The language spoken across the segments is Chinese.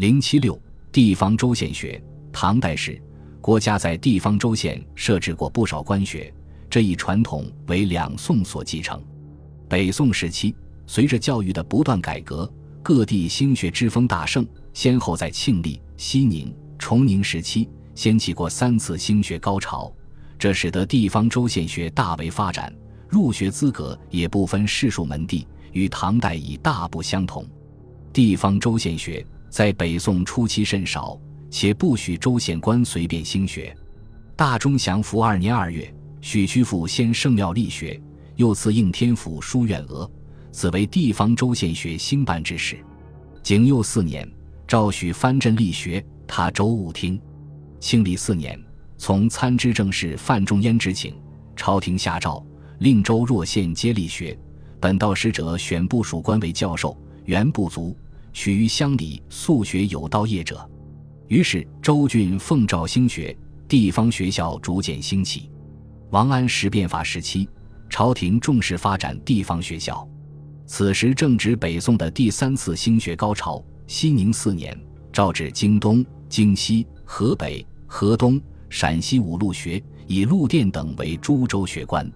零七六地方州县学，唐代时，国家在地方州县设置过不少官学，这一传统为两宋所继承。北宋时期，随着教育的不断改革，各地兴学之风大盛，先后在庆历、熙宁、崇宁时期掀起过三次兴学高潮，这使得地方州县学大为发展，入学资格也不分士庶门第，与唐代已大不相同。地方州县学在北宋初期甚少，且不许州县官随便兴学。大中祥符二年二月，许屈父先圣庙立学。又赐应天府书院额，此为地方州县学兴办之始。景佑四年，赵许藩镇立学，他州务厅。庆历四年，从参知政事范仲淹之请，朝廷下诏，令州若县皆立学。本道使者选部属官为教授，原不足，取于乡里素学有道业者。于是州郡奉诏兴学，地方学校逐渐兴起。王安石变法时期。朝廷重视发展地方学校，此时正值北宋的第三次兴学高潮。熙宁四年，诏至京东、京西、河北、河东、陕西五路学，以陆店等为诸州学官，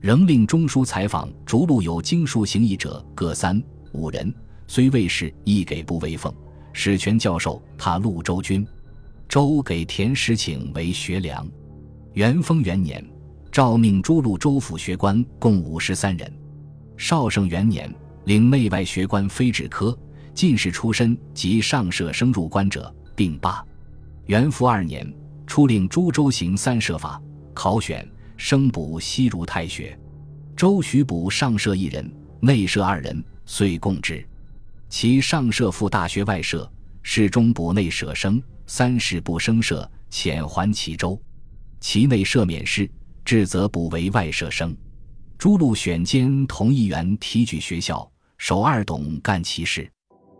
仍令中书采访逐鹿有经术行医者各三五人，虽未仕，亦给部威奉。史权教授他陆州军，州给田石请为学良。元丰元年。诏命诸路州府学官共五十三人。绍圣元年，领内外学官非职科、进士出身及上舍生入官者，并罢。元符二年，出令诸州行三舍法考选升补西如太学。州许补上舍一人，内设二人，遂共之。其上设副大学外设，是中补内舍生，三世不生舍，遣还其州。其内设免试。至则补为外舍生，诸路选监同一员提举学校，首二董干其事。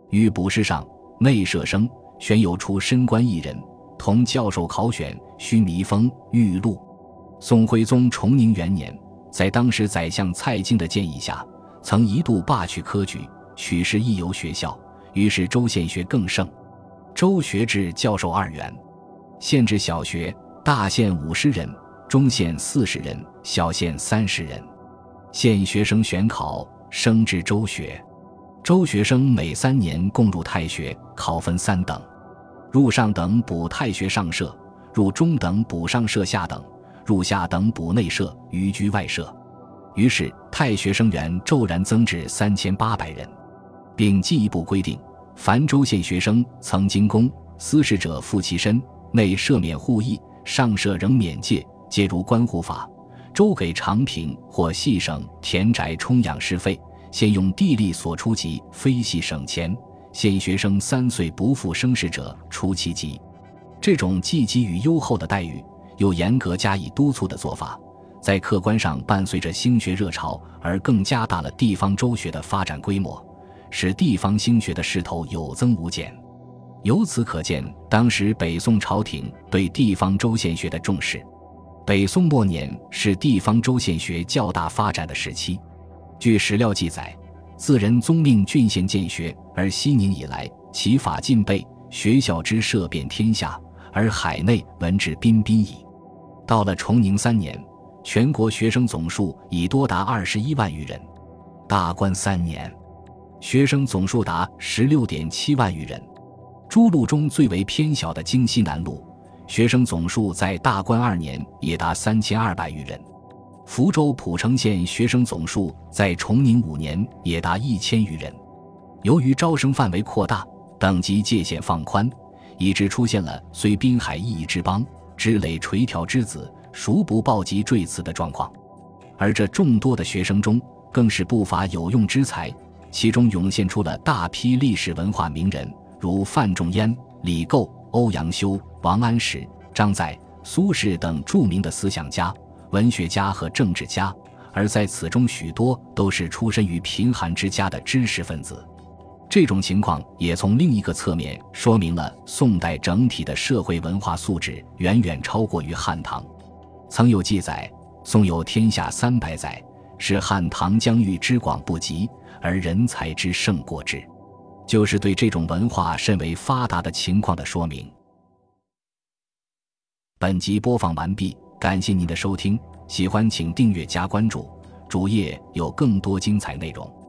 于补试上，内设生选有出身官一人，同教授考选，须弥封玉录。宋徽宗崇宁元年，在当时宰相蔡京的建议下，曾一度罢去科举，取士亦游学校，于是州县学更盛。州学制教授二员，县制小学，大县五十人。中县四十人，小县三十人。县学生选考升至州学，州学生每三年共入太学，考分三等：入上等补太学上社，入中等补上社下等，入下等补内社，余居外社。于是太学生员骤然增至三千八百人，并进一步规定，凡州县学生曾经公私事者负其身，内赦免户役，上社仍免借。皆如官户法，州给长平或细省田宅充养师费，现用地利所出籍，非系省钱。现学生三岁不复生事者，出其籍。这种既给予优厚的待遇，又严格加以督促的做法，在客观上伴随着兴学热潮而更加大了地方州学的发展规模，使地方兴学的势头有增无减。由此可见，当时北宋朝廷对地方州县学的重视。北宋末年是地方州县学较大发展的时期。据史料记载，自仁宗命郡县建学，而熙宁以来，其法尽备，学校之设遍天下，而海内闻之彬彬矣。到了崇宁三年，全国学生总数已多达二十一万余人；大观三年，学生总数达十六点七万余人。诸路中最为偏小的京西南路。学生总数在大观二年也达三千二百余人，福州浦城县学生总数在崇宁五年也达一千余人。由于招生范围扩大，等级界限放宽，以致出现了虽滨海一夷之邦，之累垂髫之子，孰不报及坠辞的状况。而这众多的学生中，更是不乏有用之才，其中涌现出了大批历史文化名人，如范仲淹、李构。欧阳修、王安石、张载、苏轼等著名的思想家、文学家和政治家，而在此中许多都是出身于贫寒之家的知识分子。这种情况也从另一个侧面说明了宋代整体的社会文化素质远远超过于汉唐。曾有记载，宋有天下三百载，是汉唐疆域之广不及，而人才之盛过之。就是对这种文化甚为发达的情况的说明。本集播放完毕，感谢您的收听，喜欢请订阅加关注，主页有更多精彩内容。